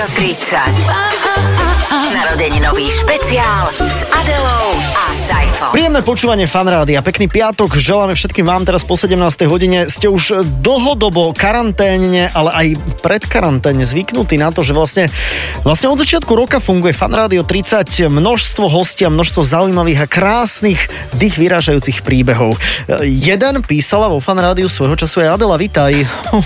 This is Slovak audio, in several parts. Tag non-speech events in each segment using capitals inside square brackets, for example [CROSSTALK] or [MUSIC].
Rádio 30. Narodeninový špeciál s Adelou a Saifom. Príjemné počúvanie fanrádia, pekný piatok, želáme všetkým vám teraz po 17. hodine. Ste už dlhodobo karanténne, ale aj pred karanténne zvyknutí na to, že vlastne, vlastne od začiatku roka funguje fanrádio 30, množstvo hostia, množstvo zaujímavých a krásnych, dých vyrážajúcich príbehov. Jeden písala vo fanrádiu svojho času aj Adela, vitaj.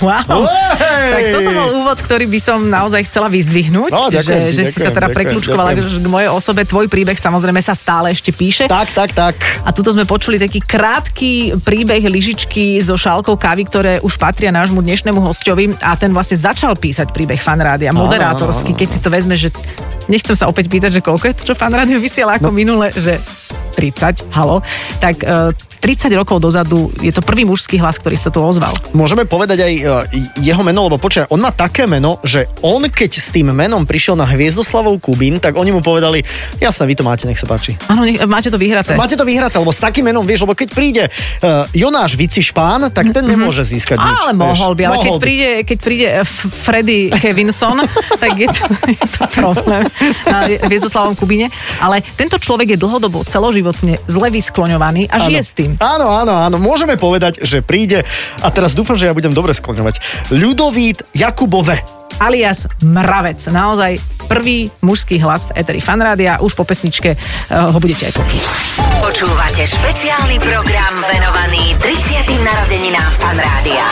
Wow. Hej! Tak toto bol úvod, ktorý by som naozaj chcela vyzdvihnúť, No, ďakujem že, ti, že si sa ďakujem, teda ďakujem, ďakujem. k mojej osobe. Tvoj príbeh samozrejme sa stále ešte píše. Tak, tak, tak. A tuto sme počuli taký krátky príbeh lyžičky so šálkou kávy, ktoré už patria nášmu dnešnému hostovi a ten vlastne začal písať príbeh fanrádia, moderátorsky, keď si to vezme, že nechcem sa opäť pýtať, že koľko je to, čo fanrádio vysiela ako no. minule, že 30, halo, tak uh, 30 rokov dozadu je to prvý mužský hlas, ktorý sa tu ozval. Môžeme povedať aj e, jeho meno, lebo počkaj, on má také meno, že on keď s tým menom prišiel na Hviezdoslavov Kubín, tak oni mu povedali, jasné, vy to máte, nech sa páči. Áno, máte to vyhraté. Máte to vyhraté, lebo s takým menom, vieš, lebo keď príde uh, Jonáš Vicišpán, tak ten nemôže získať nič. Ale mohol by, ale keď Mohol by. príde, keď príde F- Freddy Kevinson, [LAUGHS] tak je to, je to problém na Viezoslavom Kubine. Ale tento človek je dlhodobo celoživotne zle vyskloňovaný a žije Áno. s tým. Áno, áno, áno. Môžeme povedať, že príde, a teraz dúfam, že ja budem dobre skloňovať, Ľudovít Jakubove. alias Mravec. Naozaj prvý mužský hlas v Eteri Fanrádia. Už po pesničke eh, ho budete aj počuť. Počúvate špeciálny program venovaný 30. narodeninám Fanrádia.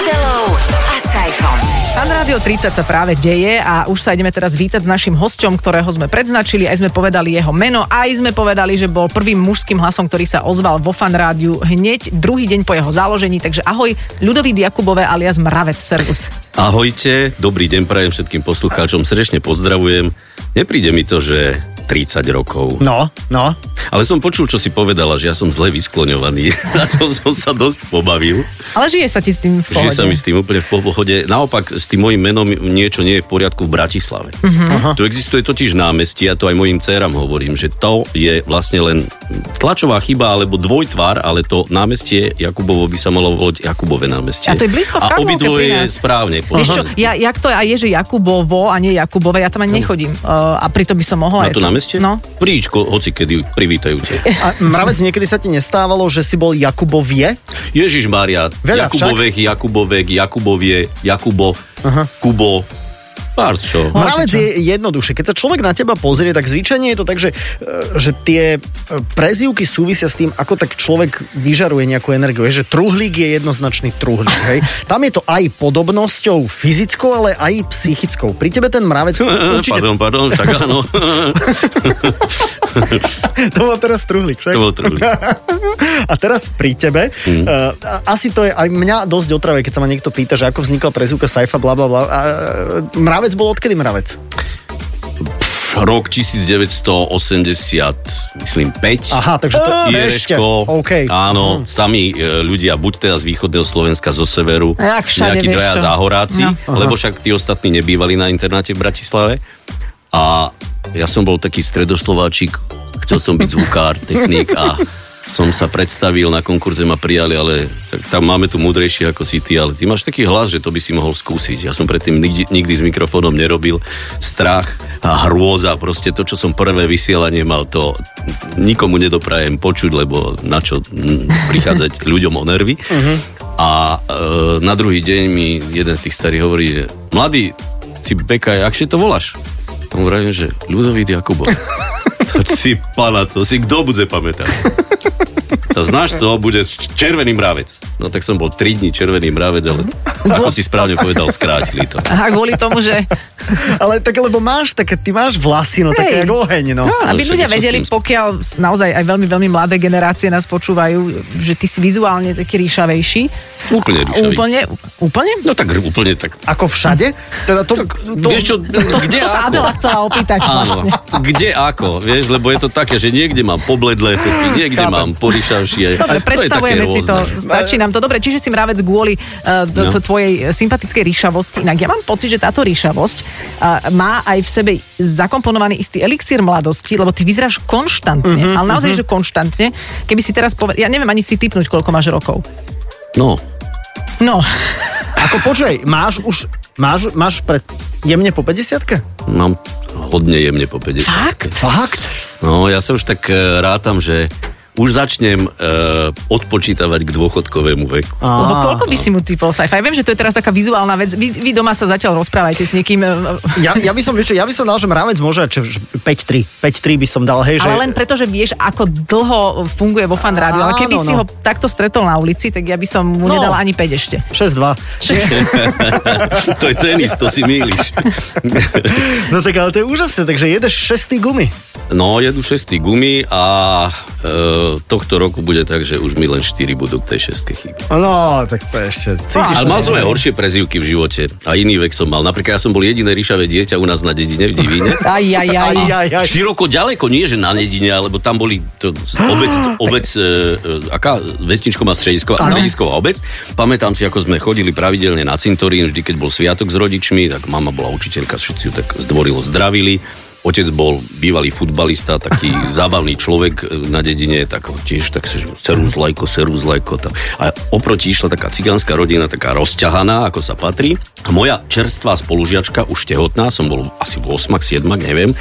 Adelou a Saifom. Fan Rádio 30 sa práve deje a už sa ideme teraz vítať s našim hosťom, ktorého sme predznačili, aj sme povedali jeho meno, aj sme povedali, že bol prvým mužským hlasom, ktorý sa ozval vo Fan Rádiu hneď druhý deň po jeho založení. Takže ahoj, Ľudovít Jakubové alias Mravec, servus. Ahojte, dobrý deň prajem všetkým poslucháčom, srdečne pozdravujem. Nepríde mi to, že 30 rokov. No, no. Ale som počul, čo si povedala, že ja som zle vyskloňovaný. [LAUGHS] Na tom som sa dosť pobavil. Ale žije sa ti s tým v pohode. Žije sa mi s tým úplne v pohode. Naopak, s tým mojim menom niečo nie je v poriadku v Bratislave. Uh-huh. Tu existuje totiž námestie, ja to aj mojim dcerám hovorím, že to je vlastne len tlačová chyba alebo dvojtvar, ale to námestie Jakubovo by sa malo volať Jakubové námestie. A to je blízko v A obidvoje je správne. Vieš čo, ja, jak to aj je, že Jakubovo a nie Jakubové, ja tam ani nechodím. Uh, a pritom by som mohla. Na aj to námestie? No. Príď, ko- hoci kedy privítajú ťa. A Mravec, niekedy sa ti nestávalo, že si bol Jakubovie? Ježiš Mária, Veľa Jakubovek, Jakubovek, Jakubovie, Jakubo, Kubo, pár čo. Mravec je jednoduché. Keď sa človek na teba pozrie, tak zvyčajne je to tak, že, e, že tie e, prezývky súvisia s tým, ako tak človek vyžaruje nejakú energiu. Je, že truhlík je jednoznačný truhlík. Hej? Tam je to aj podobnosťou fyzickou, ale aj psychickou. Pri tebe ten mravec [LAUGHS] určite... Pardon, pardon, však áno. [LAUGHS] To bol teraz truhlík, však? to bol truhlík. [LAUGHS] A teraz pri tebe, mm. uh, asi to je aj mňa dosť otravuje, keď sa ma niekto pýta, že ako vznikla prezývka Saifa, bla bla bla. Uh, mravec bol odkedy mravec? Rok 1980, myslím 5. Aha, takže to je ešte. Jereško, OK. áno, sami e, ľudia, buď teda z východného Slovenska, zo severu, nejakí dvaja čo. záhoráci, No. lebo však tí ostatní nebývali na internáte v Bratislave. A ja som bol taký stredoslováčik, chcel som byť zvukár, technik a [LAUGHS] som sa predstavil, na konkurze ma prijali, ale tak, tam máme tu múdrejšie ako si ty, ale ty máš taký hlas, že to by si mohol skúsiť. Ja som predtým nikdy, nikdy s mikrofónom nerobil. Strach a hrôza, proste to, čo som prvé vysielanie mal, to nikomu nedoprajem počuť, lebo na čo prichádzať [LAUGHS] ľuďom o nervy. Uh-huh. A e, na druhý deň mi jeden z tých starých hovorí, že mladý, si bekaj, akšie to voláš? A mu vravím, že Ľudovít Jakubo. [LAUGHS] to si pana, to si kto bude pamätať? To znáš co, bude červený mravec. No tak som bol 3 dní červený mravec, ale ako si správne povedal, skrátili to. Aha, kvôli tomu, že Ale tak, lebo máš také, ty máš vlasy, no také oheň, no. aby však ľudia vedeli, pokiaľ naozaj aj veľmi, veľmi mladé generácie nás počúvajú, že ty si vizuálne taký ríšavejší. Úplne ríšavý. Úplne? Úplne? No tak úplne tak. Ako všade? Teda to, to, Vieš čo, To, kde to sa ako? Adela chcela opýtať Áno, vlastne. kde ako, vieš, lebo je to také, že niekde mám pobledlé pepy, niekde Chápem. mám porišavšie. Dobre, predstavujeme si to, stačí nám to. Dobre, čiže si mravec kvôli uh, do, No. no. tvojej sympatickej ríšavosti. Inak ja mám pocit, že táto ríšavosť má aj v sebe zakomponovaný istý elixír mladosti, lebo ty vyzeráš konštantne, Mhm, uh-huh, ale naozaj, uh-huh. že konštantne. Keby si teraz povedal, ja neviem ani si typnúť, koľko máš rokov. No, No, [LAUGHS] Ako počkaj, máš už, máš, máš pred jemne po 50 Mám hodne jemne po 50. Fakt? Fakt? No, ja sa už tak e, rátam, že už začnem uh, odpočítavať k dôchodkovému veku. Lebo koľko by si mu typol sci-fi? Viem, že to je teraz taká vizuálna vec. Vy, vy doma sa zatiaľ rozprávajte s niekým. e, Ja, ja by som, vieš ja by som dal, že mravec môže, čo, že 5-3. 5-3 by som dal, hej, že... Ale len preto, že vieš, ako dlho funguje vo fan rádiu. Ale keby Áno, si no. ho takto stretol na ulici, tak ja by som mu No. nedala ani 5 ešte. 6-2. [LAUGHS] to je tenis, to si mýliš. No tak ale to je úžasné, takže jedeš šestý gumy. No, jedu šestý gumy a e, tohto roku bude tak, že už mi len 4 budú k tej šestke chýbať. No, tak to ešte... Cítiš Ale mal som aj horšie prezývky v živote a iný vek som mal. Napríklad ja som bol jediné ríšavé dieťa u nás na dedine v Divíne. [LAUGHS] Aj, aj, aj. Aj, aj. Široko ďaleko, nie že na dedine, alebo tam boli to, obec, [GASPS] obec e, e, aká vesničková stredisko, stredisková obec. Pamätám si, ako sme chodili pravidelne na cintorín, vždy keď bol sviatok s rodičmi, tak mama bola učiteľka, všetci ju tak zdvorilo zdravili. Otec bol bývalý futbalista, taký [LAUGHS] zábavný človek e, na dedine, tak tiež tak serus lajko, serus lajko. Tam. A oproti išla taká cigánska rodina, taká rozťahaná, ako sa patrí. A moja čerstvá spolužiačka, už tehotná, som bol asi v 8 7 neviem,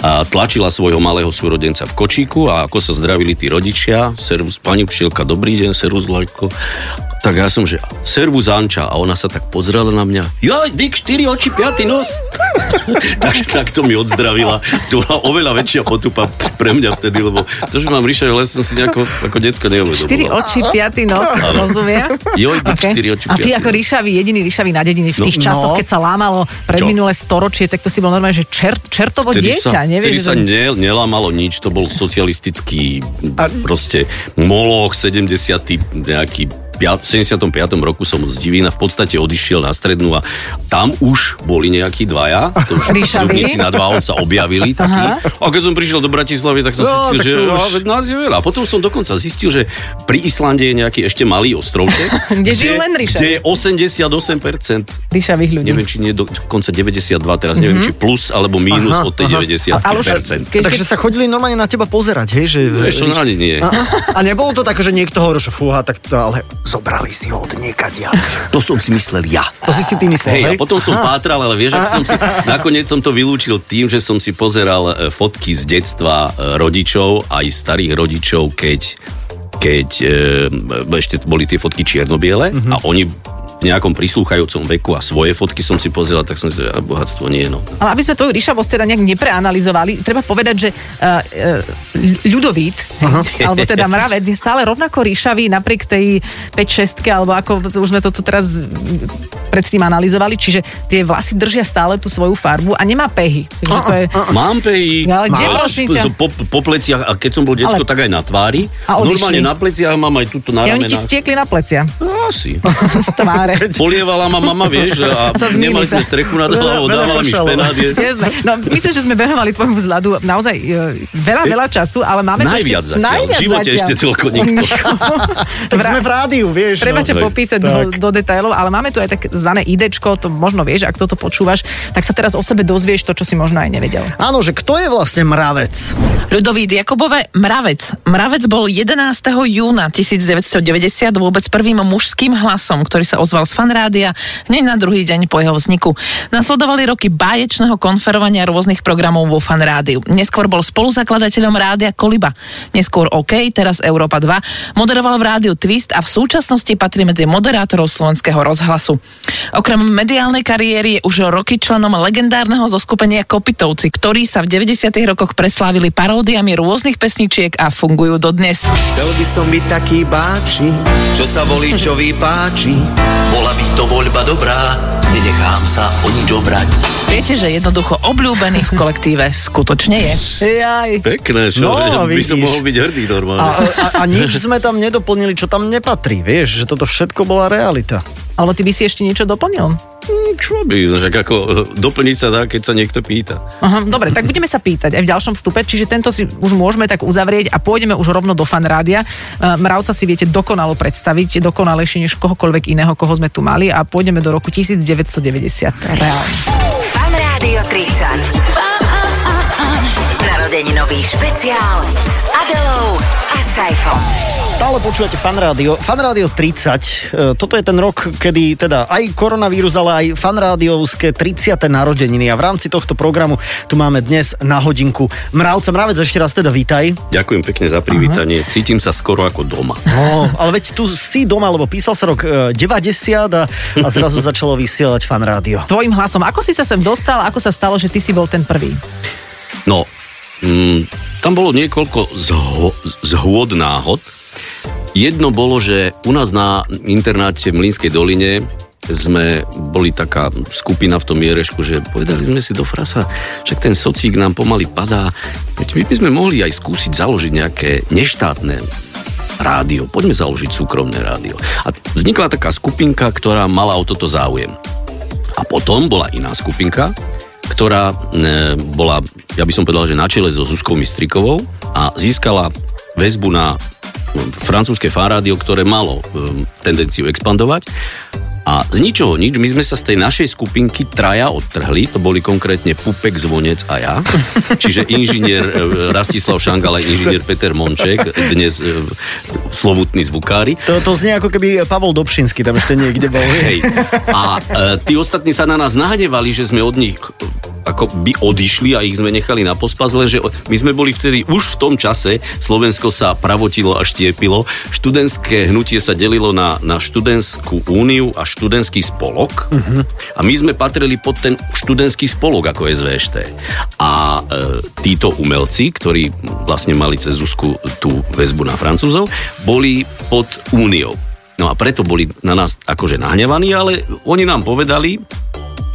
a tlačila svojho malého súrodenca v kočíku a ako sa zdravili tí rodičia, servus, pani učiteľka, dobrý deň, servus lajko. Tak ja som, že servus Anča a ona sa tak pozrela na mňa. Ja, Dick, 4 oči, 5 nos. [LAUGHS] tak, tak to mi odzdravila. To bola oveľa väčšia potupa pre mňa vtedy, lebo to, že mám ríša, ale som si nejako ako decko neuvedomoval. Štyri oči, piatý nos, rozumiem? Joj, Dick, Okay. štyri oči, A ty ako ríšavý, jediný ríšavý na dedine v tých No. časoch, keď sa lámalo pred Čo? minulé storočie, tak to si bol normálne, že čert, čertovo Vtedy dieťa, sa, nevieš? vtedy sa že- ne, nelámalo nič, to bol socialistický a... proste moloch 70. nejaký 75. roku som z Divína v podstate odišiel na strednú a tam už boli nejakí dvaja, to už [LAUGHS] na dva sa objavili takí. A keď som prišiel do Bratislavy, tak som No, zistil, tak že to už- nás je veľa. A potom som dokonca zistil, že pri Islande je nejaký ešte malý ostrovček, [LAUGHS] Kde žijú len kde je 88% Ríšavých ľudí. neviem, či nie dokonca 92, teraz neviem, či plus alebo mínus Aha, od tej aha. 90 Ale už- keď- Takže sa chodili normálne na teba pozerať, hej? Že, na nie. a, a nebolo to také, že niekto hovorí, že fúha, tak to, ale zobrali si ho od niekadia. To som si myslel ja. To si si ty myslel, Hej, hej? a potom som pátral, ale vieš, ako som si, [LAUGHS] nakoniec som to vylúčil tým, že som si pozeral e, fotky z detstva e, rodičov, aj starých rodičov, keď, keď e, ešte boli tie fotky čiernobiele Mhm. a oni v nejakom prislúchajúcom veku a svoje fotky som si pozeral, tak som si a bohatstvo nie, no. Ale aby sme tvoju ríšavosť teda nejak nepreanalizovali, treba povedať, že uh, uh, ľudovít, alebo teda [LAUGHS] mravec, je stále rovnako ríšavý napriek tej 5-6, alebo ako už sme to tu teraz predtým analyzovali, čiže tie vlasy držia stále tú svoju farbu a nemá pehy. Takže to je... Mám pehy, Ale kde, mám prosím ťa? po, po pleciach, a keď som bol decko, Ale- tak aj na tvári. A odišli? Normálne na pleciach mám aj túto na Ja, oni ti stiekli na plecia Asi. [LAUGHS] z tváre. Polievala ma mama, vieš, a [LAUGHS] A nemali sa. sme strechu nad hlavou, dávala mi špenát jesť. No, myslím, že sme venovali tvojmu vzhľadu naozaj e, veľa, veľa času, ale máme tu Najviac ešte... zatiaľ. V živote ešte toľko nikto. [LAUGHS] Tak sme v rádiu, vieš. Treba no. ťa popísať do, Tak. do detailov, ale máme tu aj tak zvané idečko, to možno vieš, ak toto počúvaš, tak sa teraz o sebe dozvieš to, čo si možno aj nevedel. Áno, že kto je vlastne mravec? Ľudovít Jakubové Mravec. Mravec bol 11. júna 1990 vôbec prvým mužským hlasom, ktorý sa ozval z fanrádia hneď na druhý deň po jeho vzniku. Nasledovali roky báječného konferovania rôznych programov vo fanrádiu. Neskôr bol spoluzakladateľom rádia Koliba. Neskôr OK, teraz Európa 2. Moderoval v rádiu Twist a v súčasnosti patrí medzi moderátorov slovenského rozhlasu. Okrem mediálnej kariéry je už roky členom legendárneho zoskupenia Kopitovci, ktorí sa v 90. rokoch preslávili paródiami rôznych pesničiek a fungujú dodnes. Chcel by som byť taký báčny, čo sa voličovi páči. Bola by to voľba dobrá, nenechám sa o nič obrať. Viete, že jednoducho obľúbený v kolektíve skutočne je. Jaj. Pekné, čo? No, ja by som mohol byť hrdý A, normálne. a, a nič sme tam nedoplnili, čo tam nepatrí, vieš, že toto všetko bola realita. Alebo ty by si ešte niečo doplnil? Hm, Čo by? No, Však ako eh, doplniť sa dá, keď sa niekto pýta. Aha, dobre, tak budeme sa pýtať aj v ďalšom vstupe, čiže tento si už môžeme tak uzavrieť a pôjdeme už rovno do fanrádia. E, Mravca si viete dokonalo predstaviť, dokonalejšie než kohokoľvek iného, koho sme tu mali a pôjdeme do roku 1990. Reálne. Fan Rádio 30. Narodeninový špeciál s Adelou a Saifom. Stále počúvate Fan Rádio. Fan Rádio 30. E, Toto je ten rok, kedy teda aj koronavírus, ale aj Fan Rádiovské 30. narodeniny. A v rámci tohto programu tu máme dnes na hodinku Mravca. Mravec, ešte raz teda vítaj. Ďakujem pekne za privítanie. Cítim sa skoro ako doma. No, ale veď tu si doma, lebo písal sa rok e, 90 a, a zrazu [LAUGHS] začalo vysielať Fan Rádio. Tvojim hlasom. Ako si sa sem dostal? Ako sa stalo, že ty si bol ten prvý? No, mm, tam bolo niekoľko zho- zhôd náhod. Jedno bolo, že u nás na internáte v Mlínskej doline sme boli taká skupina v tom Mierešku, že povedali sme si do frasa, však ten socík nám pomaly padá, veď my by sme mohli aj skúsiť založiť nejaké neštátne rádio, poďme založiť súkromné rádio. A vznikla taká skupinka, ktorá mala o toto záujem. A potom bola iná skupinka, ktorá e, bola, ja by som povedal, že na čele so Zuzkou Mistrikovou a získala väzbu na francúzske fanrádio, ktoré malo um, tendenciu expandovať. A z ničoho nič, my sme sa z tej našej skupinky traja odtrhli, to boli konkrétne Pupek, Zvonec a ja. Čiže inžinier e, Rastislav Šangal a inžinier Peter Monček, dnes e, slovutní zvukári. To, to znie ako keby Pavol Dobšinský tam ešte niekde bol. Hej. A e, tí ostatní sa na nás nahnevali, že sme od nich ako by odišli a ich sme nechali na pospas, lenže my sme boli vtedy už v tom čase, Slovensko sa pravotilo a štiepilo, študentské hnutie sa delilo na, na študentskú úniu a študentský spolok uh-huh. a my sme patrili pod ten študentský spolok ako SVŠT. A e, títo umelci, ktorí vlastne mali cez Zuzku tú väzbu na Francúzov, boli pod úniou. No a preto boli na nás akože nahnevaní, ale oni nám povedali,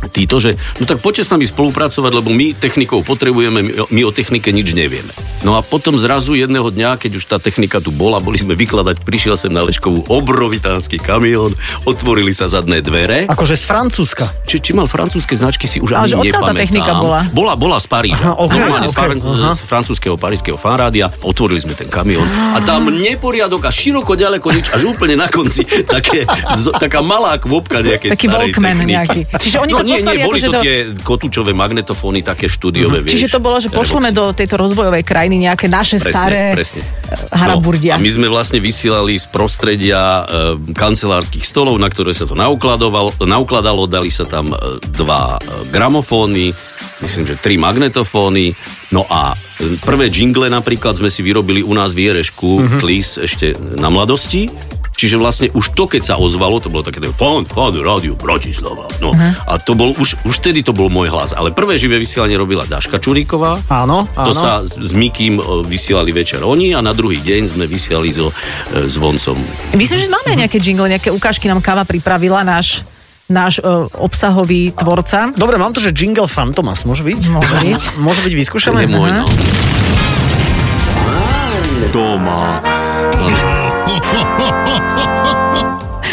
títo, že no tak poďte s nami spolupracovať, lebo my technikov potrebujeme, my o- technike nič nevieme. No a potom zrazu jedného dňa, keď už tá technika tu bola, boli sme vykladať, prišiel sem na Leškovú obrovitánsky kamión, otvorili sa zadné dvere. Akože z Francúzska. Či, či mal francúzske značky, si už ani odkiaľ tá nepamätám. technika bola? Bola, bola z Paríža. Aha, ok, Normálne z, far- aha. z francúzského parížského fanrádia. Otvorili sme ten kamión a tam neporiadok a široko ďaleko nič, až úplne na konci [LAUGHS] také, z, taká malá kvopka nejakej Taký starej Walkman techniky. nejaký. Čiže oni no to nie, nie, boli akože to do- tie kotúčové magnetofóny, také štúdiové, vieš. Čiže to bolo, že pošleme do tejto rozvojovej krajiny nejaké naše Presne, staré presne. eh, haraburdia. No, a my sme vlastne vysielali z prostredia e, kancelárskych stolov, na ktoré sa to naukladalo, dali sa tam e, dva gramofóny, myslím, že tri magnetofóny, no a prvé jingle napríklad sme si vyrobili u nás v Jerešku, mm-hmm. Tlis, ešte na mladosti, Čiže vlastne už to, keď sa ozvalo, to bolo také ten fond, fond, rádio Bratislava. No, uh-huh. a to bol, už, už vtedy to bol môj hlas. Ale prvé živé vysielanie robila Daška Čuríková. Áno, To áno. sa s Mikým e, vysielali večer oni a na druhý deň sme vysielali so e, zvoncom. Myslím, že máme nejaké jingle, nejaké ukážky nám Káva pripravila, náš, náš uh, obsahový tvorca. Dobre, mám to, že jingle Fantomas, môže byť? Môže byť. [LAUGHS] Môže byť To vyskúšané? je môj, no.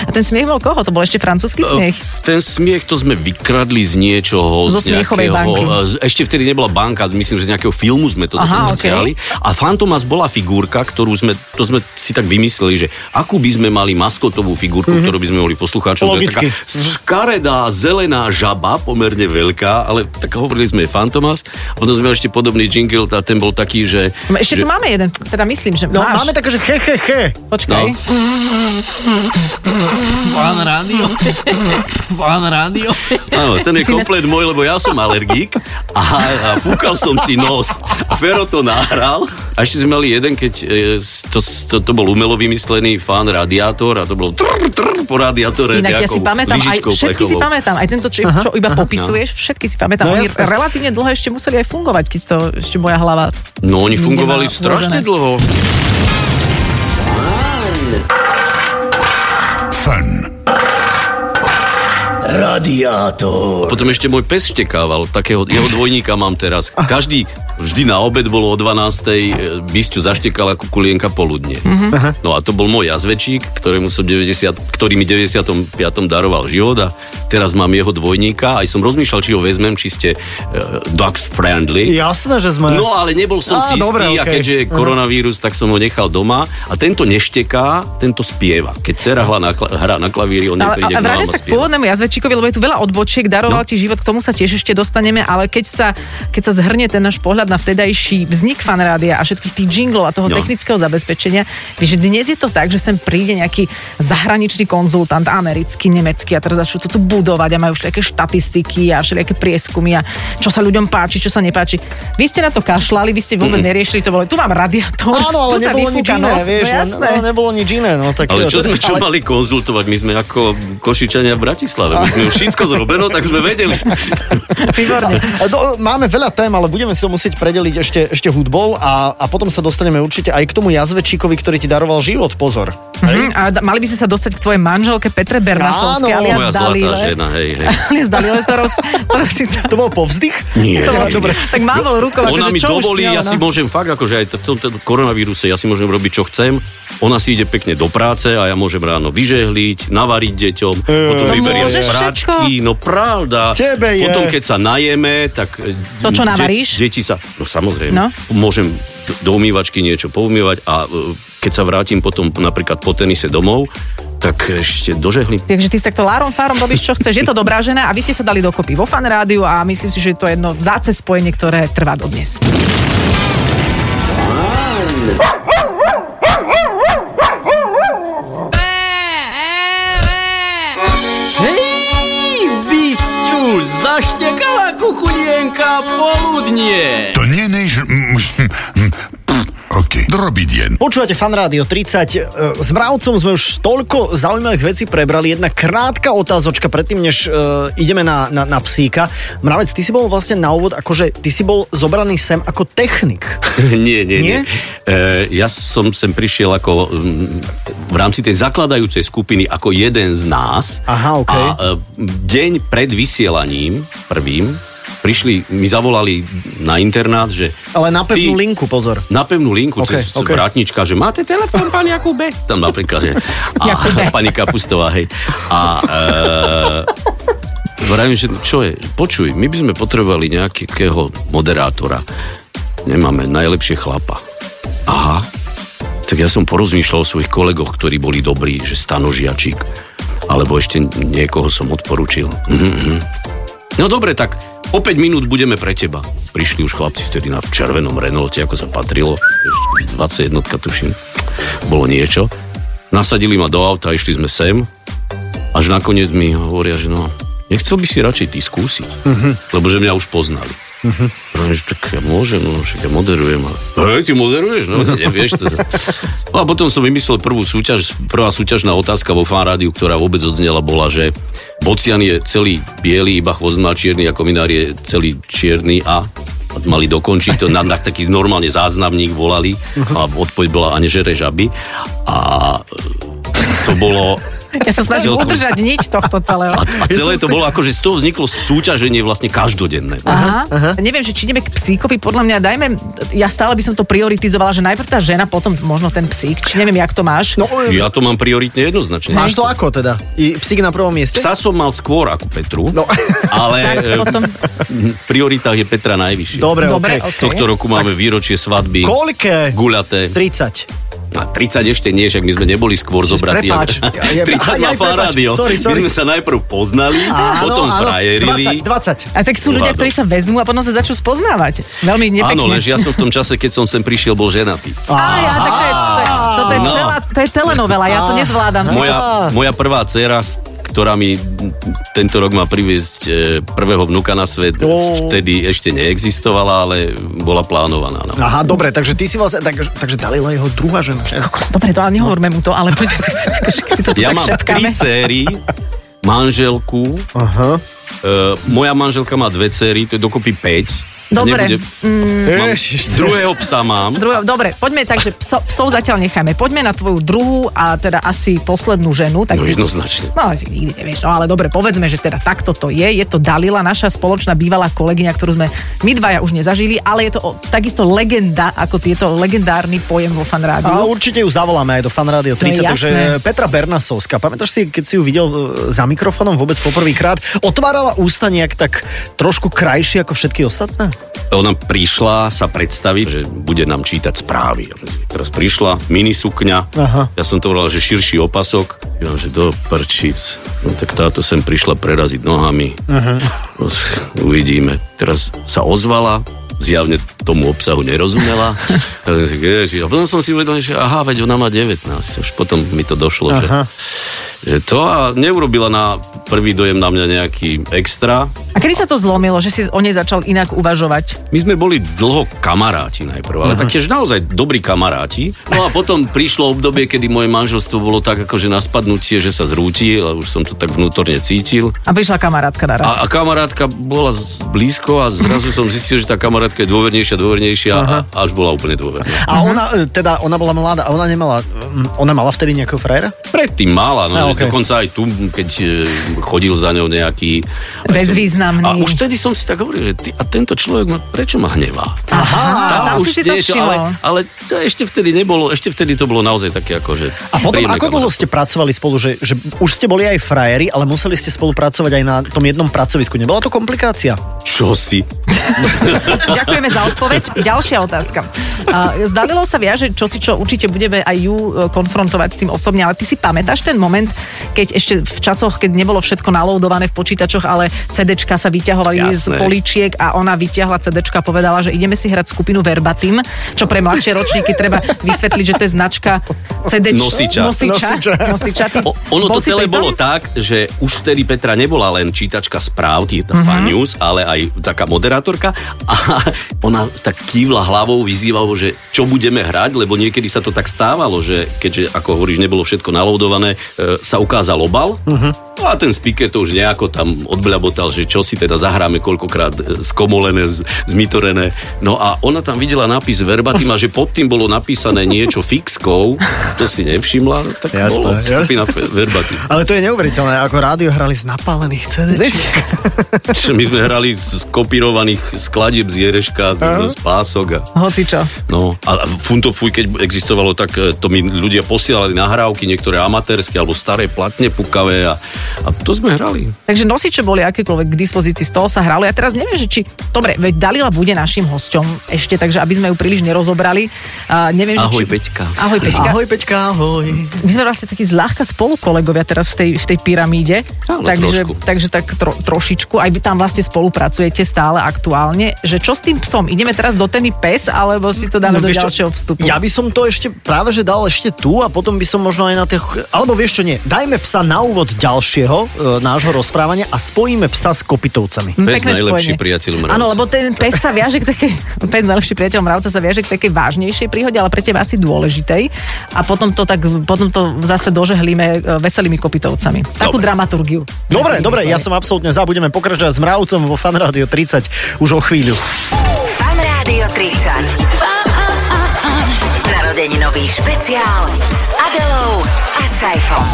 A ten smiech bol koho? To bol ešte francúzsky smiech? Ten smiech to sme vykradli z niečoho. Zo z smiechovej banky. Ešte vtedy nebola banka, myslím, že z nejakého filmu sme to Aha, stiahli. A Fantomas bola figurka, ktorú sme, to sme si tak vymysleli, že akú by sme mali maskotovú figurku, mm-hmm. ktorú by sme mohli poslucháčom. To je Logicky. taká škaredá zelená žaba, pomerne veľká, ale tak hovorili sme Fantomas. Potom sme mali ešte podobný jingle, a ten bol taký, že... Ešte že, tu máme jeden, teda myslím, že No, máš. máme také, že he, he, he. Počkaj. No. Pán rádio. [LAUGHS] Pán rádio. Áno, ten je Si komplet môj, lebo ja som alergík a, a fúkal som si nos. Fero to nahral a ešte sme mali jeden, keď e, to, to, to bol umelo vymyslený fan radiátor a to bolo trr, trr po radiátore Inak ja si pamätám, aj všetky si plechovou. pamätám, aj tento, čo, čo iba popisuješ, všetky si pamätám. No Oni jasné. relatívne dlho ešte museli aj fungovať, keď to ešte moja hlava No oni fungovali strašne dlho. Radiátor. Potom ešte môj pes štekával, takého, jeho dvojníka mám teraz. Každý, vždy na obed bolo o 12. Bysťu zaštekal ako kulienka poludne. Mm-hmm. No a to bol môj jazvečík, ktorému som 90, ktorý mi 95. daroval život a teraz mám jeho dvojníka. Aj som rozmýšľal, či ho vezmem, či ste uh, dogs friendly. Jasné, že sme... No ale nebol som Á, si istý dobre, a keďže je koronavírus, tak som ho nechal doma a tento nešteká, tento spieva. Keď dcera hrá na, kla- hrá na klavíri, on Ale, nepríde a k nám a sa k spieva. pôvodnému jazvečíkovi, Číkovi, lebo je tu veľa odbočiek, daroval No. ti život, k tomu sa tiež ešte dostaneme, ale keď sa, keď sa zhrnie ten náš pohľad na vtedajší vznik fanrádia a všetkých tých jinglov a toho No. technického zabezpečenia, vieš, dnes je to tak, že sem príde nejaký zahraničný konzultant, americký, nemecký a teraz začnú to tu budovať a majú všelijaké štatistiky a všelijaké prieskumy a čo sa ľuďom páči, čo sa nepáči. Vy ste na to kašľali, vy ste vôbec neriešili to, bolo, tu mám radiátor, Áno, ale tu sa nebolo nič iné, nos, vieš, no, len, jasné. no, nebolo nič iné. No, tak, Ale čo to- sme čo ale- mali konzultovať? My sme ako Košičania v Bratislave. My sme už všetko zrobeno, tak sme vedeli. Výborne. Máme veľa tém, ale budeme si to musieť predeliť ešte, ešte hudbou a, a potom sa dostaneme určite aj k tomu jazvečíkovi, ktorý ti daroval život. Pozor. Mhm, a da- mali by sme sa dostať k tvojej manželke Petre Bernasovskej, alias Dalile. žena, hej, hej. [LAUGHS] Alias Dalile, s ktorou, s ktorou si sa... To bol povzdych? Nie, To nie, dobre. Tak mávol rukou, Ona akože mi dovolí, si, ja si môžem fakt, akože aj v tomto koronavíruse, ja si môžem robiť, čo chcem. Ona si ide pekne do práce a ja môžem ráno vyžehliť, navariť deťom, potom To môžeš práčky, no pravda. Tebe je. Potom, keď sa najeme, tak... e, To, čo de- navaríš? Deti sa, no samozrejme, No. môžem do, umývačky niečo poumývať a e, keď sa vrátim potom napríklad po tenise domov, tak ešte dožehlim. Takže ty si takto lárom fárom robíš, čo chceš. Je to dobrá žena a vy ste sa dali dokopy vo fan rádiu a myslím si, že to je jedno vzáce spojenie, ktoré trvá dodnes. Poludnie. To nie než... OK, drobiť jen. Počúvate Fan Rádio 30. E, S Mravcom sme už toľko zaujímavých vecí prebrali. Jedna krátka otázočka predtým, než uh, ideme na, na, na psíka. Mravec, ty si bol vlastne na úvod, akože ty si bol zobraný sem ako technik. [LAUGHS] nie, nie, Nie? nie. E, ja som sem prišiel ako mm, v rámci tej zakladajúcej skupiny ako jeden z nás. Aha, OK. A e, deň pred vysielaním prvým prišli, mi zavolali na internát, že... Ale na pevnú ty- linku, pozor. Na pevnú linku, OK, cez, cez OK. vrátnička, že máte telefón, pán Jakube? Tam napríklad, že... [LAUGHS] A, pani Kapustová, hej. A e, vravím, že čo je? Počuj, my by sme potrebovali nejakého moderátora. Nemáme najlepšie chlapa. Aha. Tak ja som porozmýšľal o svojich kolegoch, ktorí boli dobrí, že Stano Žiačík. Alebo ešte niekoho som odporučil. Mhm, mhm. No dobre, tak o 5 minút budeme pre teba. Prišli už chlapci vtedy na červenom Renaulte, ako sa patrilo. Ešte 21 tuším. Bolo niečo. Nasadili ma do auta, išli sme sem. Až nakoniec mi hovoria, že no, nechcel by si radšej ty skúsiť. Lebo že mňa už poznali. Uh-huh. že tak ja môžem, no však ja moderujem. A, hej, ty moderuješ? No, nevieš. To... [LAUGHS] No a potom som vymyslel prvú súťaž, prvá súťažná otázka vo fan rádiu, ktorá vôbec odznela, bola, že Bocian je celý biely, iba chvost má čierny a kominár je celý čierny a mali dokončiť to, na, na taký normálne záznamník volali a odpoveď bola a nežere žaby. A to bolo Ja sa snažím Celkom. udržať niť tohto celého. a, a celé to bolo ako, že z toho vzniklo súťaženie vlastne každodenné. Aha, aha. Neviem, že či ideme k psíkovi, podľa mňa dajme, ja stále by som to prioritizovala, že najprv tá žena, potom možno ten psík, či neviem, jak to máš. No, e, Ja to mám prioritne jednoznačne. máš to ako teda? I psík na prvom mieste? Psa som mal skôr ako Petru, No. ale Tak e, potom- v [LAUGHS] prioritách je Petra najvyššie. Dobre, Dobre, OK. ok. Tohto roku máme výročie svadby, Koľké? guľaté. 30. A 30 ešte nie, však my sme neboli skôr zobratí. prepáč. ale- Ja- [LAUGHS] ja- 30 aj- má fan prepáč. rádio. Sorry, sorry. My sme sa najprv poznali, potom frajerili. 20, 20. A tak sú ľudia, ktorí sa vezmú a potom sa začnú spoznávať. Veľmi nepekne. Áno, lenže ja som v tom čase, keď som sem prišiel, bol ženatý. Á, ja, tak to je, to je, toto je, No. celá, to je telenovela, ja to nezvládam. Moja, moja prvá dcera, ktorá mi tento rok má priviesť e, prvého vnuka na svet, Ó. vtedy ešte neexistovala, ale bola plánovaná. No. Aha, dobre, takže ty si vlastne, tak, takže Dalila jeho druhá žena. Dobre, to ale nehovorme mu to, ale poďme si, [LAUGHS] si to tu Ja tak mám šepkáme. tri céry, manželku, Aha. e, moja manželka má dve céry, to je dokopy 5. Dobre. mám, Ježiš, to- druhého psa mám. Druhé, dobre, poďme tak, že pso, psov zatiaľ necháme. Poďme na tvoju druhú a teda asi poslednú ženu. Tak No jednoznačne. No, nikdy nevieš. No ale dobre, povedzme, že teda takto to je. Je to Dalila, naša spoločná bývalá kolegyňa, ktorú sme my dvaja už nezažili, ale je to o, takisto legenda, ako tieto legendárny pojem vo fan A určite ju zavoláme aj do Fan Radio To je 30, takže jasné. Petra Bernasovská, pamätáš si, keď si ju videl e, za mikrofónom vôbec poprvýkrát, otvárala ústa nejak tak trošku krajšie ako všetky ostatné? Ona prišla sa predstaviť, že bude nám čítať správy. Teraz prišla, mini sukňa. Aha. Ja som to volal, že širší opasok. Ja, že do prčic. No tak táto sem prišla preraziť nohami. Uh-huh. Uvidíme. Teraz sa ozvala, zjavne tomu obsahu nerozumela. [LAUGHS] A potom som si uvedomil, že aha, veď ona má 19. Už potom mi to došlo, že, že to a neurobila na prvý dojem na mňa nejaký extra. A kedy sa to zlomilo, že si o nej začal inak uvažovať? My sme boli dlho kamaráti najprv, ale uh-huh. taktiež naozaj dobrí kamaráti. No a potom prišlo obdobie, kedy moje manželstvo bolo tak akože na spadnutie, že sa zrúti, ale už som to tak vnútorne cítil. A prišla kamarátka naraz. A, a kamarátka bola blízko a zrazu som zistil, že tá kamarátka je dôvernejšia, dôvernejšia a až bola úplne dôverná. A ona, e, teda, ona bola mladá a ona nemala, mm, ona mala vtedy nejakého frajera? Predtým mala, no, A, okej. dokonca aj tu, keď e, chodil za ňou nejaký... Bezvýznamný. A už vtedy som si tak hovoril, že ty, a tento človek, ma, prečo ma hnevá? Aha, tam už si to niečo, všimol. ale, ale to ešte vtedy nebolo, ešte vtedy to bolo naozaj také ako, že... A potom, ako dlho ste pracovali spolu, že, že už ste boli aj frajeri, ale museli ste spolupracovať aj na tom jednom pracovisku. Nebola to komplikácia? Čo si? [LAUGHS] Ďakujeme za odpoveď. Ďalšia otázka. Uh, S Dalilou sa viaže, čo si čo určite budeme aj ju uh, konfrontovať s tým osobne, ale ty si pamätáš ten moment, keď ešte v časoch, keď nebolo všetko naloadované v počítačoch, ale CDčka sa vyťahovali z Jasné. poličiek a ona vyťahla CDčka a povedala, že ideme si hrať skupinu Verbatim, čo pre mladšie ročníky treba vysvetliť, že to je značka CDč... Nosiča. Nosiča. Nosiča. Nosiča. Ty, O, ono to celé bolo tak, že už vtedy Petra nebola len čítačka správ, Mhm. uh-huh. news, ale aj taká moderátorka a [LAUGHS] ona tak kývla hlavou, vyzývala, že čo budeme hrať, lebo niekedy sa to tak stávalo, že keďže, ako hovoríš, nebolo všetko naloadované, e, sa ukázal obal uh-huh. a ten speaker to už nejako tam odbľabotal, že čo si teda zahráme koľkokrát e, skomolené, z- zmitorené. No a ona tam videla nápis verbatim a že pod tým bolo napísané niečo fixkou, to si nevšimla, tak Jasné, bolo skupina Fe- verbatim. Ale to je neuveriteľné, ako rádio hrali z napálených CD. My sme hrali z kopírovaných skladieb z Jereška, z pások a Hoci čo. No a Funto Fuj, keď existovalo, tak e, to mi ľudia posielali nahrávky, niektoré amatérske alebo staré platne pukavé a, a to sme hrali. Takže nosiče boli akékoľvek k dispozícii, z toho sa hralo. Ja teraz neviem, že či... Dobre, veď Dalila bude našim hosťom ešte, takže aby sme ju príliš nerozobrali. A neviem, že Ahoj, či... Peťka. Ahoj, Peťka. Ahoj, Peťka, ahoj. My sme vlastne takí zľahka spolukolegovia teraz v tej, v tej pyramíde. Áno, takže, trošku. takže tak tro, trošičku. Aj vy tam vlastne spolupracujete stále aktuálne. Že čo s tým psom? Ideme teraz do témy pes, alebo si to dáme No, do ďalšieho vstupu? Ja by som to ešte práve že dal ešte tu a potom by som možno aj na tých... Alebo vieš čo, nie. Dajme psa na úvod ďalšieho e, nášho rozprávania a spojíme psa s kopitovcami. Hm, Pes pekné najlepší spojenie. priateľ mravca. Áno, lebo ten pes sa viaže k takej, [LAUGHS] pes najlepší priateľ mravca sa viaže k takej vážnejšej príhode, ale pre teba asi dôležitej. A potom to tak, potom to zase dožehlíme e, veselými kopitovcami. Takú Dobre. dramaturgiu. Dobre, dobre, ja som absolútne za. Budeme pokračovať s mravcom vo Fan Radio 30 už o chvíľu. Rádio 30. Narodeninový špeciál s Adelou a Saifom.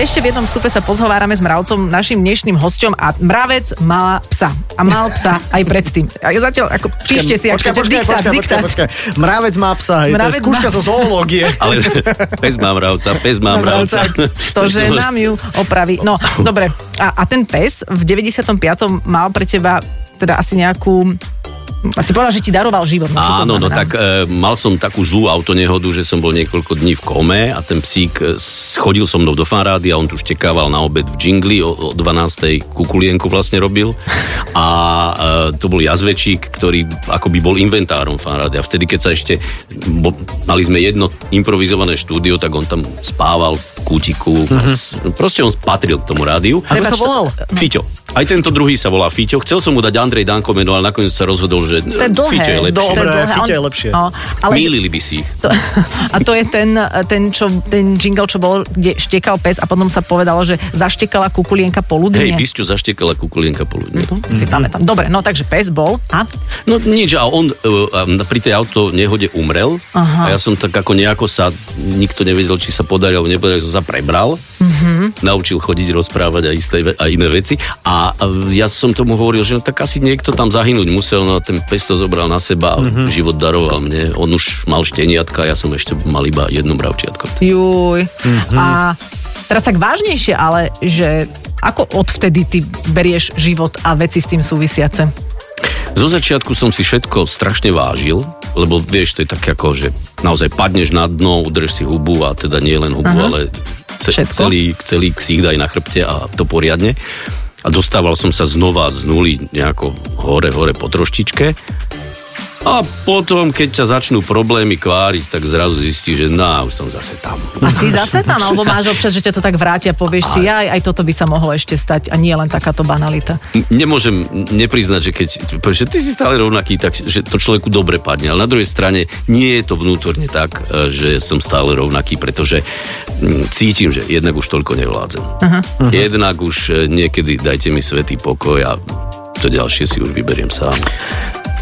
Ešte v jednom vstupe sa pozhovárame s mravcom, našim dnešným hosťom a mravec má psa. A mal psa aj predtým. A ja zatiaľ, ako, píšte si, počkaj, počkaj, diktát, počkaj, počkaj, diktát. počkaj. Mravec má psa, hej, to je Mravec skúška má zo zoológie. [LAUGHS] Ale pes má mravca, pes má mravca. To, že nám ju opraví. No, dobre. A, a ten pes v 95. mal pre teba teda asi nejakú asi povedal, že ti daroval život. No, čo to Áno, no tak e, mal som takú zlú autonehodu, že som bol niekoľko dní v kome a ten psík e, s- chodil so mnou do fanrády a on tu štekával na obed v džingli, o, o 12. kukulienku vlastne robil a e, to bol jazvečík, ktorý akoby bol inventárom fanrády a vtedy, keď sa ešte, bo, mali sme jedno improvizované štúdio, tak on tam spával v kútiku, mm-hmm. proste on patril k tomu rádiu. Ako sa volal? Fiťo. Aj tento druhý sa volá Fiťo. Chcel som mu dať Andrej Danko meno, ale nakoniec sa rozhodol, že To je dlhé. Fiťo je lepšie. Dobre, To je dlhé. On- je lepšie. No, ale Mýlili by si ich. to, [LAUGHS] a to je ten, ten, čo, ten jingle, čo bol, kde štekal pes a potom sa povedalo, že zaštekala kukulienka Hej, poludne. Bisťu zaštekala kukulienka poludne. Si pamätám. Dobre, no takže pes bol a No nič, a on uh, pri tej auto nehode umrel Aha. a ja som tak ako nejako sa, nikto nevedel, či sa podarí alebo nepodarí, som sa prebral, Mhm. naučil chodiť, rozprávať a, isté, a iné veci a uh, ja som tomu hovoril, že no, tak asi niekto tam zahynúť musel, no a ten pes to zobral na seba a Mhm. život daroval mne. On už mal šteniatka, ja som ešte mal iba jedno mravčiatko. juj. A teraz tak vážnejšie, ale že ako odvtedy ty berieš život a veci s tým súvisiace? Zo začiatku som si všetko strašne vážil, lebo vieš, to je tak ako, že naozaj padneš na dno, udrž si hubu a teda nie len hubu, Aha. ale ce, celý, celý ksík daj na chrbte a to poriadne. A dostával som sa znova z nuly nejako hore, hore po troštičke. A potom, keď ťa začnú problémy kváriť, tak zrazu zistíš, že no, už som zase tam. A si zase tam, alebo máš občas, že ťa to tak vrátia, povieš si, aj, aj toto by sa mohlo ešte stať a nie len takáto banalita. Nemôžem nepriznať, že keď, pretože ty si stále rovnaký, tak že to človeku dobre padne, ale na druhej strane nie je to vnútorne tak, e, že som stále rovnaký, pretože cítim, že jednak už toľko nevládzem. Aha. Jednak už e, niekedy dajte mi svetý pokoj a to ďalšie si už vyberiem sám.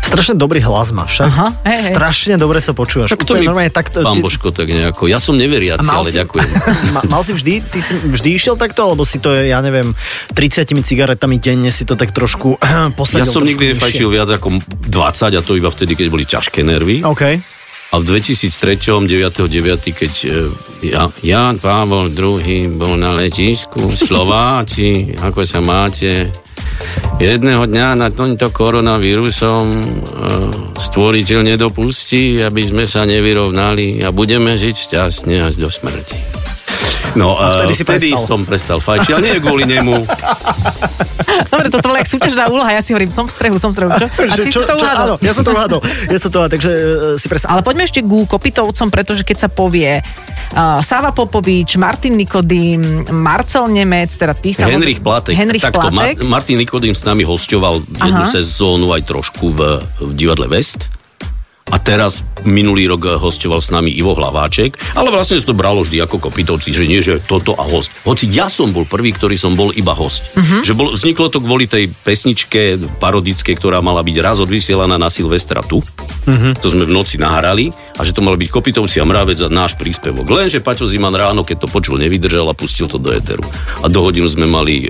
Strašne dobrý hlas máš? Aha, hej, hej. Strašne dobre sa počúvaš. Tak to mi, normálne takto, pán ty- Božko, tak nejako, ja som neveriaci, ale ďakujem. [LAUGHS] Ma, mal si vždy, ty si vždy išiel takto, alebo si to, ja neviem, 30 cigaretami denne si to tak trošku [CLEARS THROAT] posadil Ja som nikdy nefajčil viac ako 20 a to iba vtedy, keď boli ťažké nervy. OK. A v 2003, 9.9., keď e, ja, Jan Pavol II bol na letisku, Slováci, ako sa máte? Jedného dňa na tomto koronavírusom e, stvoriteľ nedopustí, aby sme sa nevyrovnali a budeme žiť šťastne až do smrti. No, A vtedy e, si vtedy prestal. som prestal fajčiť, ale nie kvôli nemu. Dobre, toto bola jak súťažná úloha, ja si hovorím, som v strehu, som v strehu, čo? A ty si to áno, uhádol. ja som to uhádol. Ja som to uhádol, takže uh, si presne... Ale poďme ešte ku Kopitovcom, pretože keď sa povie uh, Sava Popovič, Martin Nikodým, Marcel Nemec, teda ty sa... Henrich Platek. Henrich Takto, Platek. Mar- Martin Nikodým s nami hostoval jednu Aha. sezónu aj trošku v, v divadle West. A teraz minulý rok hostoval s nami Ivo Hlaváček, ale vlastne sa to bralo vždy ako kopitovci, že nie, že toto a host. Hoci ja som bol prvý, ktorý som bol iba host. Mhm. Že bol, vzniklo to kvôli tej pesničke parodické, ktorá mala byť raz odvysielaná na Silvestra tu. Mhm. To sme v noci nahrali a že to malo byť Kopitovci a Mravec a náš príspevok. Lenže Paťo Ziman ráno, keď to počul, nevydržal a pustil to do éteru. A do hodinu sme mali e,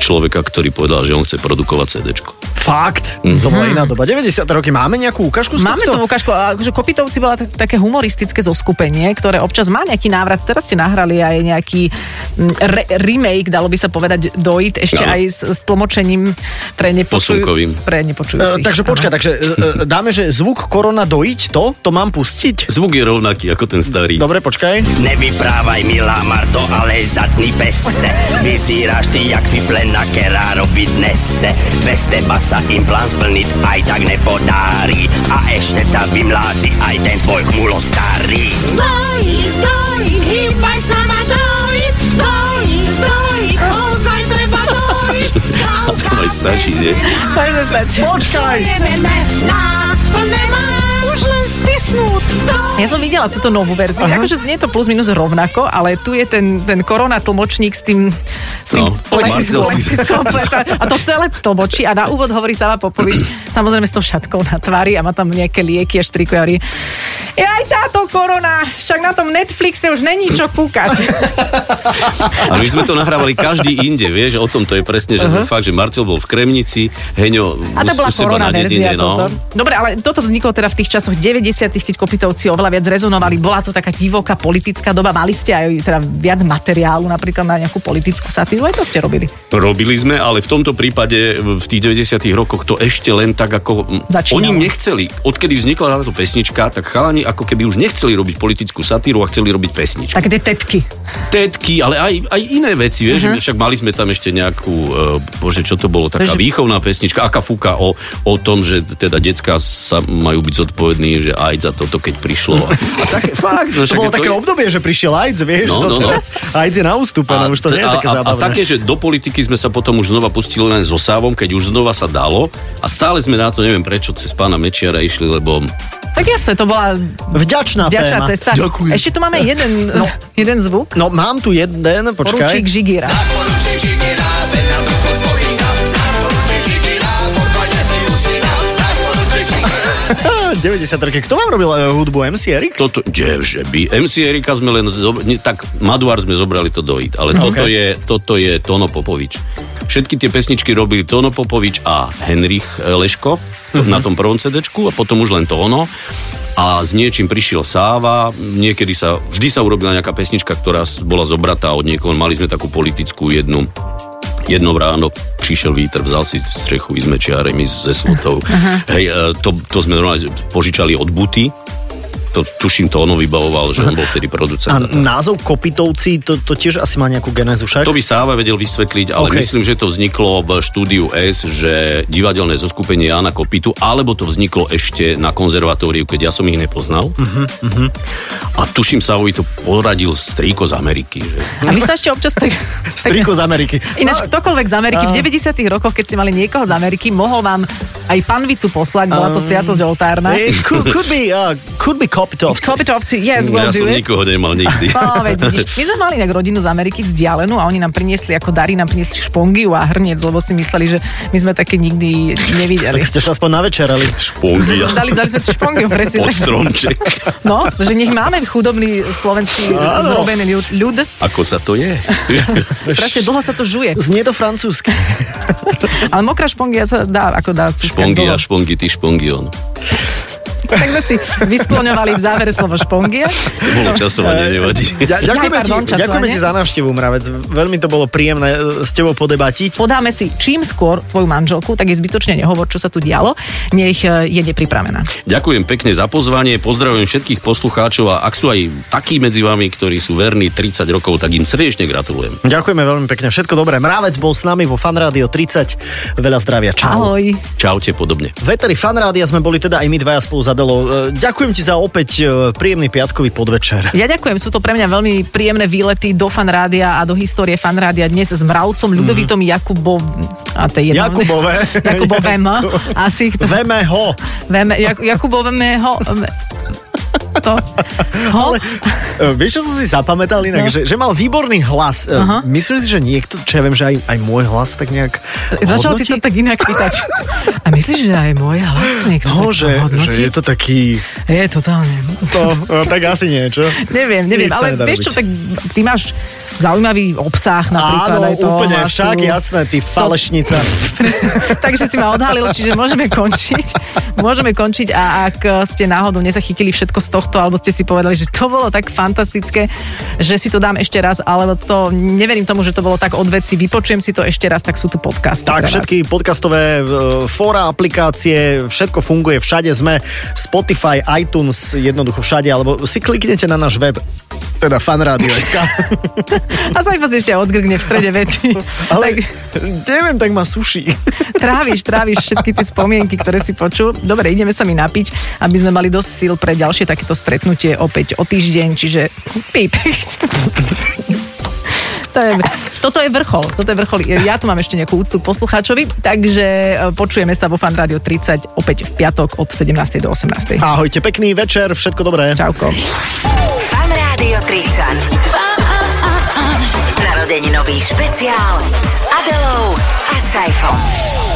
človeka, ktorý povedal, že on chce produkovať CDčko. Fakt? To bola iná doba. 90. roky. Máme nejakú ukážku z Mhm. Máme tohto? to ukážku, a akože Kopitovci bola tak, také humoristické zoskupenie, ktoré občas má nejaký návrat. Teraz ste nahrali aj nejaký mm, re- remake, dalo by sa povedať, dojít, ešte Áno. aj s, s tlmočením pre, nepočuj- pre E, nepočujúcich. takže počkaj, takže e, e, dáme, že zvuk korona dojiť to? To mám pustiť? Zvuk je rovnaký ako ten starý. Dobre, počkaj. Nevyprávaj milá Marto, ale zadný pesce Vysíráš ty jak fiflena, ktorá robiť nesce Bez teba sa implán zvlniť aj tak nepodári A ešte ta vymláci aj ten tvoj chmulo starý Dojím, dojím, hýbaj s nama dojím, dojím, dojím, ozaj treba dojiť. To aj stačí, nie? Takže stačí. Počkaj! Nemá stisnúť. Ja som videla túto novú verziu. Aha. Akože znie to plus minus rovnako, ale tu je ten, ten korona tlmočník s tým, s tým No, plexisklom, [LAUGHS] a to celé tlmočí a na úvod hovorí Sava Popovič, samozrejme s tou šatkou na tvári a má tam nejaké lieky a štrikuje a hovorí, aj táto korona, však na tom Netflixe už není čo kúkať. [LAUGHS] A my sme to nahrávali každý inde, vieš, o tom to je presne, že sme fakt, že Marcel bol v Kremnici, Heňo A to bola u seba na dedine, no. toto. Dobre, ale toto vzniklo teda v tých časoch 90 keď Kopitovci oveľa viac rezonovali. Bola to taká divoká politická doba. Mali ste aj teda viac materiálu napríklad na nejakú politickú satíru. Aj to ste robili. Robili sme, ale v tomto prípade v tých 90 rokoch to ešte len tak ako... Začínalo. Oni nechceli, odkedy vznikla táto pesnička, tak chalani ako keby už nechceli robiť politickú satíru a chceli robiť pesničku. Také tie tetky. Tetky, ale aj, aj iné veci, vieš, uh-huh. však mali sme tam ešte nejakú, uh, bože, čo to bolo, taká Že- výchovná pesnička, aká fúka o, o tom, že teda decka sa majú byť zodpovední, že aj AIDS a toto, keď prišlo. A, tak, [LAUGHS] fakt, to bolo také to obdobie, že prišiel AIDS, vieš, no, no, no. teraz AIDS je na ústupe, no už to nie je také zábavné. A, a také, že do politiky sme sa potom už znova pustili len so Sávom, keď už znova sa dalo a stále sme na to, neviem prečo, cez pána Mečiara išli, lebo tak jasne, to bola vďačná, vďačná téma. cesta. Ďakujem. Ešte tu máme jeden, no. jeden zvuk. No mám tu jeden, počkaj. Poručík Žigira. Poručík Žigira. 93. Kto vám robil uh, hudbu? MC Erik? Toto, že by. MC Erika sme len, zob... tak Maduár sme zobrali to do IT, ale no, okay. toto, je, toto je Tono Popovič. Všetky tie pesničky robili Tono Popovič a Henrich eh, Leško mm-hmm. na tom prvom CD a potom už len Tono a s niečím prišiel Sáva, niekedy sa, vždy sa urobila nejaká pesnička, ktorá bola zobratá od niekoho, mali sme takú politickú jednu Jednou ráno prišiel vítr, vzal si strechu, ísť mečiaremi ze slotov. Hej, e, to, to sme normálne požičali od Buty, to, tuším, to ono vybavoval, že on bol vtedy producent. A názov Kopitovci, to, to tiež asi má nejakú genézu však? To by Sáva vedel vysvetliť, ale OK. okay. myslím, že to vzniklo v štúdiu S, že divadelné zoskupenie Jana Kopitu, alebo to vzniklo ešte na konzervatóriu, keď ja som ich nepoznal. Uh-huh, uh-huh. A tuším, Sávovi to poradil strýko z Ameriky. Že... A vy sa ešte občas tak... Striko z Ameriky. Ináč ktokoľvek z Ameriky, v 90 rokoch, keď ste mali niekoho z Ameriky, mohol vám aj panvicu poslať, bola to sviatosť oltárna. It could, could be, uh, could be Kopitovci. Kopitovci, yes, will ja do som it. nikoho nemal nikdy. [LAUGHS] No, veď, my sme mali inak rodinu z Ameriky vzdialenú a oni nám priniesli ako dary, nám priniesli špongiu a hrniec, lebo si mysleli, že my sme také nikdy nevideli. Tak ste sa aspoň navečerali. Špongia. Dali, dali sme si špongiu, [LAUGHS] presne. Pod stromček. No, že nech máme chudobný slovenský Áno. zrobený ľud. Ako sa to je? [LAUGHS] Strašne dlho sa to žuje. Znie to francúzsky. Ale mokrá špongia sa dá, ako dá Špongia, špongy, ty špongion. Tak sme si vyskloňovali v závere slovo špongia. To bolo časovanie, nevadí. Ďa, ďakujeme, pardon, ti, ďakujeme ti za návštevu, Mravec. Veľmi to bolo príjemné e, s tebou podebatiť. Podáme si čím skôr tvoju manželku, tak je zbytočne nehovor, čo sa tu dialo. Nech e, je nepripravená. Ďakujem pekne za pozvanie, pozdravujem všetkých poslucháčov a ak sú aj takí medzi vami, ktorí sú verní 30 rokov, tak im srdečne gratulujem. Ďakujeme veľmi pekne, všetko dobré. Mravec bol s nami vo Fanrádio 30. Veľa zdravia, čau. Ahoj. Čaute, podobne. V Eteri Fanrádia sme boli teda aj my dvaja spolu za Delou. E, Ďakujem ti za opäť e, príjemný piatkový podvečer. Ja ďakujem, sú to pre mňa veľmi príjemné výlety do fanrádia a do histórie fanrádia dnes s Mravcom, Ľudovitom Jakubov... A to je jedno. Jakubové. [LAUGHS] Jakubovem. [LAUGHS] Asi to... Veme ho. Veme, Jak, Jakubovemého... [LAUGHS] To. [LAUGHS] Ho? Ale e, vieš, čo som si zapamätal inak? No. Že, že mal výborný hlas. E, Aha. Myslíš si, že niekto, čo ja viem, že aj, aj môj hlas tak nejak Začal si hodnotí? sa tak inak pýtať. [LAUGHS] A myslíš, že aj môj hlas niekto No, tak že, hodnotí? že je to taký... Je, totálne. To, no, tak asi nie, čo? Neviem, neviem, Nič ale vieš čo, tak ty máš zaujímavý obsah napríklad. Áno, aj toho úplne, hlasu. však jasné, ty falešnica. [LAUGHS] Presne. Takže si ma odhalil, čiže môžeme končiť. Môžeme končiť a ak ste náhodou nezachytili všetko z tohto, alebo ste si povedali, že to bolo tak fantastické, že si to dám ešte raz, ale to neverím tomu, že to bolo tak od veci. Vypočujem si to ešte raz, tak sú tu podcasty. Tak, pre vás. všetky podcastové e, fóra, aplikácie, všetko funguje, všade sme, Spotify, iTunes, jednoducho všade, alebo si kliknete na náš web, teda fanradio.sk. [LAUGHS] A Saifa si ešte odgrgne v strede vety. Ale Tak neviem, tak ma suší. tráviš, tráviš všetky tie spomienky, ktoré si počul. Dobre, ideme sa mi napiť, aby sme mali dosť síl pre ďalšie takéto stretnutie opäť o týždeň, čiže píp. To je, toto je vrchol, toto je vrchol. Ja tu mám ešte nejakú úctu poslucháčovi, takže e, počujeme sa vo Fan Radio 30 opäť v piatok od 17. do 18. Ahojte, pekný večer, všetko dobré. Čauko. Rádio 30. Narodeninový špeciál s Adelou a Saifom.